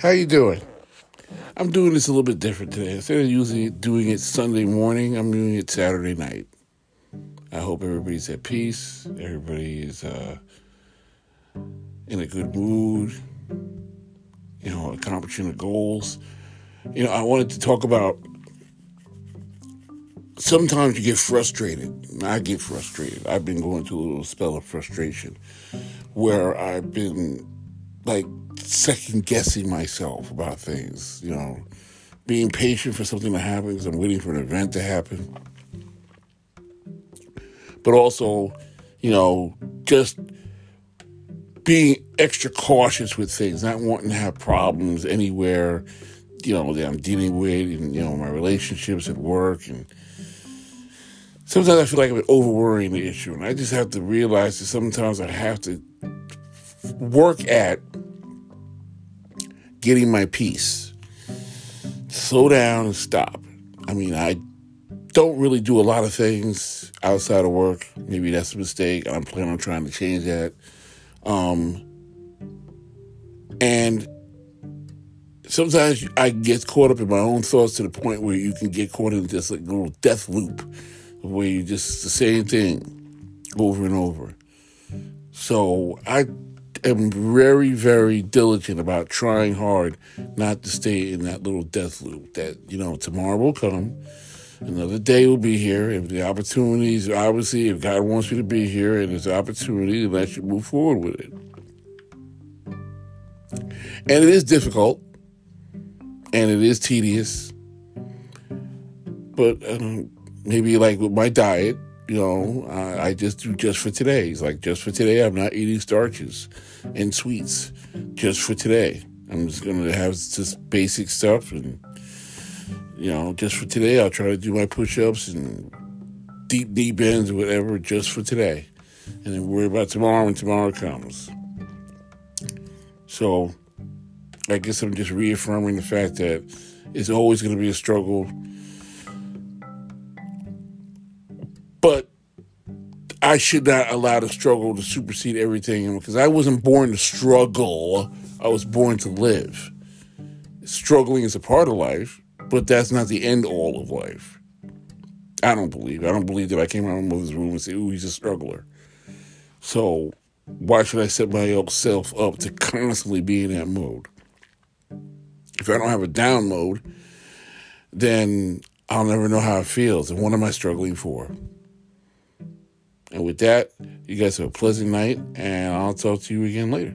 How you doing? I'm doing this a little bit different today. Instead of usually doing it Sunday morning, I'm doing it Saturday night. I hope everybody's at peace. Everybody is uh, in a good mood. You know, accomplishing the goals. You know, I wanted to talk about. Sometimes you get frustrated. I get frustrated. I've been going through a little spell of frustration where I've been like second guessing myself about things, you know, being patient for something to happen because I'm waiting for an event to happen. But also, you know, just being extra cautious with things, not wanting to have problems anywhere, you know, that I'm dealing with, and, you know, my relationships at work. And sometimes I feel like I'm over worrying the issue. And I just have to realize that sometimes I have to work at getting my peace. Slow down and stop. I mean, I don't really do a lot of things outside of work. Maybe that's a mistake. I'm planning on trying to change that. Um, and sometimes I get caught up in my own thoughts to the point where you can get caught in this like little death loop where you just the same thing over and over. So I am very, very diligent about trying hard not to stay in that little death loop. That, you know, tomorrow will come, another day will be here. If the opportunities, obviously, if God wants you to be here and there's opportunity, let you move forward with it. And it is difficult and it is tedious. But um, maybe like with my diet, you know, I, I just do just for today. He's like, just for today, I'm not eating starches and sweets. Just for today, I'm just gonna have just basic stuff, and you know, just for today, I'll try to do my push-ups and deep knee bends or whatever, just for today, and then worry about tomorrow when tomorrow comes. So, I guess I'm just reaffirming the fact that it's always to be a struggle I should not allow the struggle to supersede everything because I wasn't born to struggle. I was born to live. Struggling is a part of life, but that's not the end all of life. I don't believe. I don't believe that I came out of my mother's room and say, "Ooh, he's a struggler." So why should I set myself up to constantly be in that mode? If I don't have a down mode, then I'll never know how it feels. And what am I struggling for? And with that, you guys have a pleasant night, and I'll talk to you again later.